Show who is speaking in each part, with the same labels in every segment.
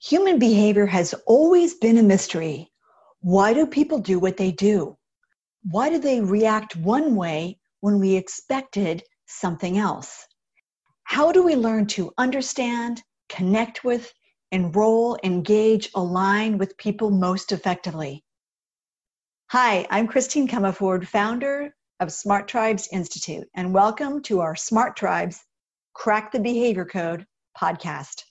Speaker 1: Human behavior has always been a mystery. Why do people do what they do? Why do they react one way when we expected something else? How do we learn to understand, connect with, enroll, engage, align with people most effectively? Hi, I'm Christine Comaford, founder of Smart Tribes Institute, and welcome to our Smart Tribes Crack the Behavior Code podcast.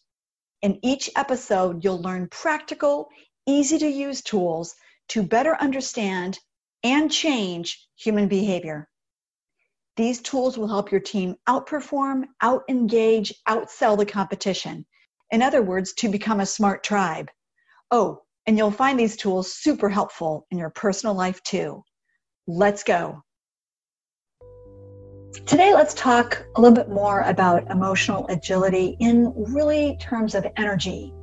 Speaker 1: In each episode, you'll learn practical, easy to use tools to better understand and change human behavior. These tools will help your team outperform, out engage, outsell the competition. In other words, to become a smart tribe. Oh, and you'll find these tools super helpful in your personal life too. Let's go. Today, let's talk a little bit more about emotional agility in really terms of energy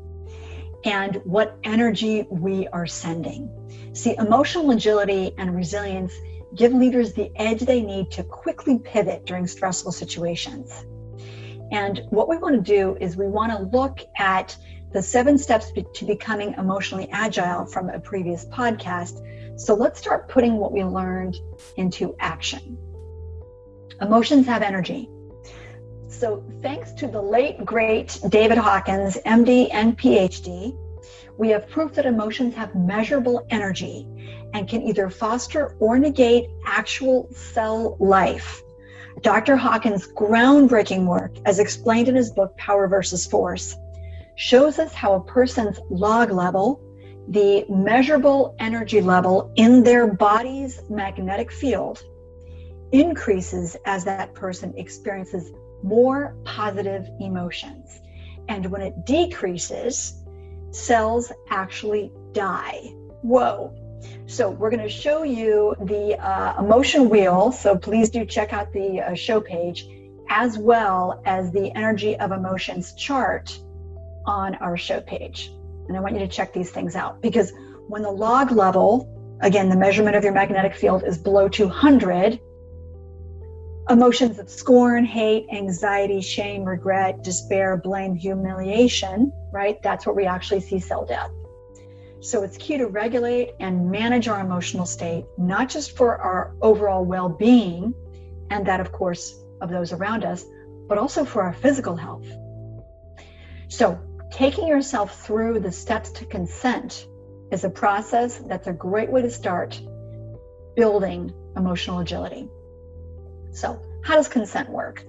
Speaker 1: and what energy we are sending. See, emotional agility and resilience give leaders the edge they need to quickly pivot during stressful situations. And what we want to do is we want to look at the seven steps to becoming emotionally agile from a previous podcast. So let's start putting what we learned into action. Emotions have energy. So, thanks to the late, great David Hawkins, MD and PhD, we have proof that emotions have measurable energy and can either foster or negate actual cell life. Dr. Hawkins' groundbreaking work, as explained in his book Power versus Force, shows us how a person's log level, the measurable energy level in their body's magnetic field, increases as that person experiences more positive emotions. And when it decreases, cells actually die. Whoa. So, we're going to show you the uh, emotion wheel. So, please do check out the uh, show page as well as the energy of emotions chart on our show page. And I want you to check these things out because when the log level, again, the measurement of your magnetic field is below 200, emotions of scorn, hate, anxiety, shame, regret, despair, blame, humiliation, right? That's where we actually see cell death. So it's key to regulate and manage our emotional state, not just for our overall well being, and that, of course, of those around us, but also for our physical health. So, taking yourself through the steps to consent is a process that's a great way to start building emotional agility. So, how does consent work?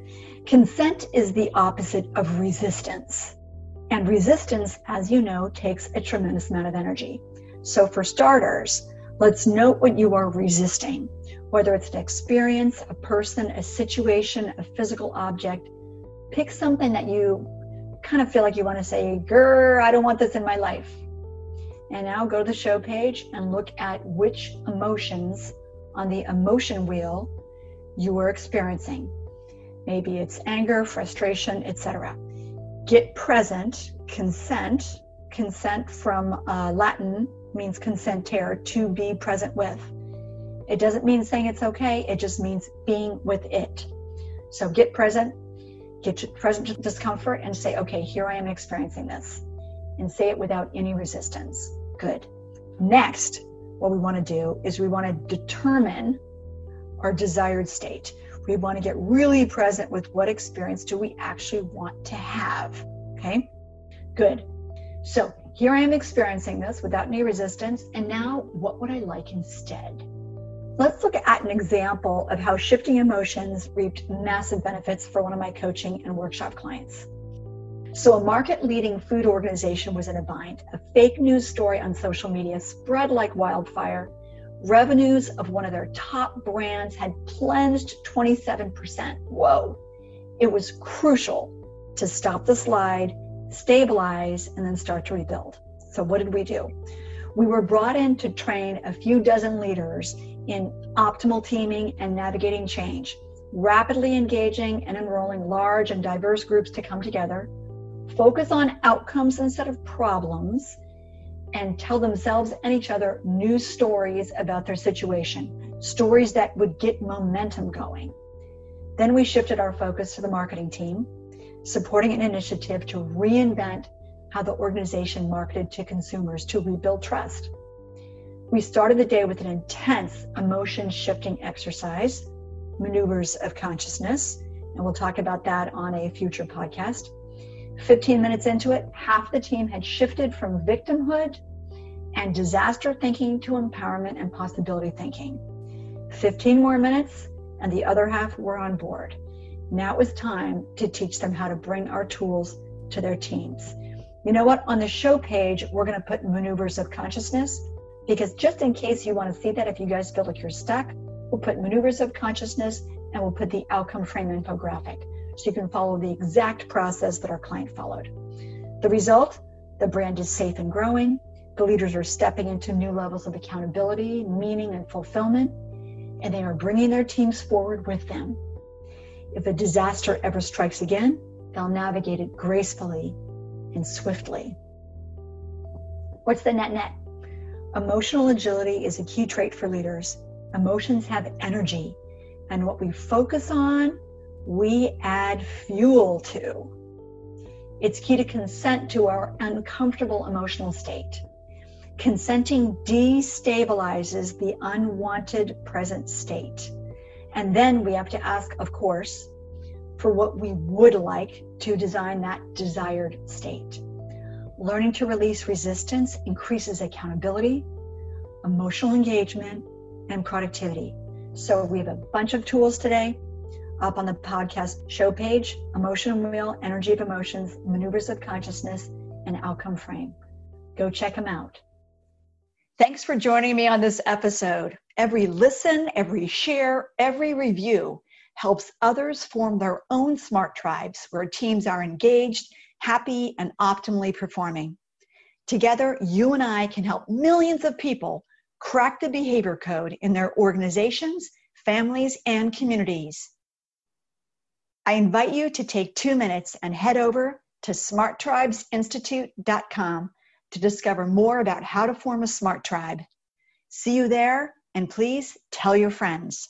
Speaker 1: Consent is the opposite of resistance. And resistance, as you know, takes a tremendous amount of energy. So, for starters, let's note what you are resisting, whether it's an experience, a person, a situation, a physical object. Pick something that you kind of feel like you want to say, Grr, I don't want this in my life. And now go to the show page and look at which emotions on the emotion wheel you are experiencing. Maybe it's anger, frustration, etc. Get present, consent. Consent from uh, Latin means consenter, to be present with. It doesn't mean saying it's okay, it just means being with it. So get present, get present to discomfort, and say, okay, here I am experiencing this. And say it without any resistance. Good. Next, what we want to do is we want to determine our desired state. We want to get really present with what experience do we actually want to have. Okay, good. So here I am experiencing this without any resistance. And now, what would I like instead? Let's look at an example of how shifting emotions reaped massive benefits for one of my coaching and workshop clients. So, a market leading food organization was in a bind. A fake news story on social media spread like wildfire Revenues of one of their top brands had plunged 27%. Whoa. It was crucial to stop the slide, stabilize, and then start to rebuild. So, what did we do? We were brought in to train a few dozen leaders in optimal teaming and navigating change, rapidly engaging and enrolling large and diverse groups to come together, focus on outcomes instead of problems, and tell themselves and each other new stories about their situation, stories that would get momentum going. Then we shifted our focus to the marketing team, supporting an initiative to reinvent how the organization marketed to consumers to rebuild trust. We started the day with an intense emotion shifting exercise, maneuvers of consciousness, and we'll talk about that on a future podcast. 15 minutes into it, half the team had shifted from victimhood and disaster thinking to empowerment and possibility thinking. 15 more minutes, and the other half were on board. Now it was time to teach them how to bring our tools to their teams. You know what? On the show page, we're going to put maneuvers of consciousness because just in case you want to see that, if you guys feel like you're stuck, we'll put maneuvers of consciousness and we'll put the outcome frame infographic so you can follow the exact process that our client followed. The result the brand is safe and growing. The leaders are stepping into new levels of accountability, meaning, and fulfillment, and they are bringing their teams forward with them. If a disaster ever strikes again, they'll navigate it gracefully and swiftly. What's the net net? Emotional agility is a key trait for leaders. Emotions have energy, and what we focus on we add fuel to. It's key to consent to our uncomfortable emotional state. Consenting destabilizes the unwanted present state. And then we have to ask, of course, for what we would like to design that desired state. Learning to release resistance increases accountability, emotional engagement, and productivity. So we have a bunch of tools today up on the podcast show page Emotion Wheel, Energy of Emotions, Maneuvers of Consciousness, and Outcome Frame. Go check them out. Thanks for joining me on this episode. Every listen, every share, every review helps others form their own smart tribes where teams are engaged, happy, and optimally performing. Together, you and I can help millions of people crack the behavior code in their organizations, families, and communities. I invite you to take two minutes and head over to smarttribesinstitute.com to discover more about how to form a smart tribe. See you there, and please tell your friends.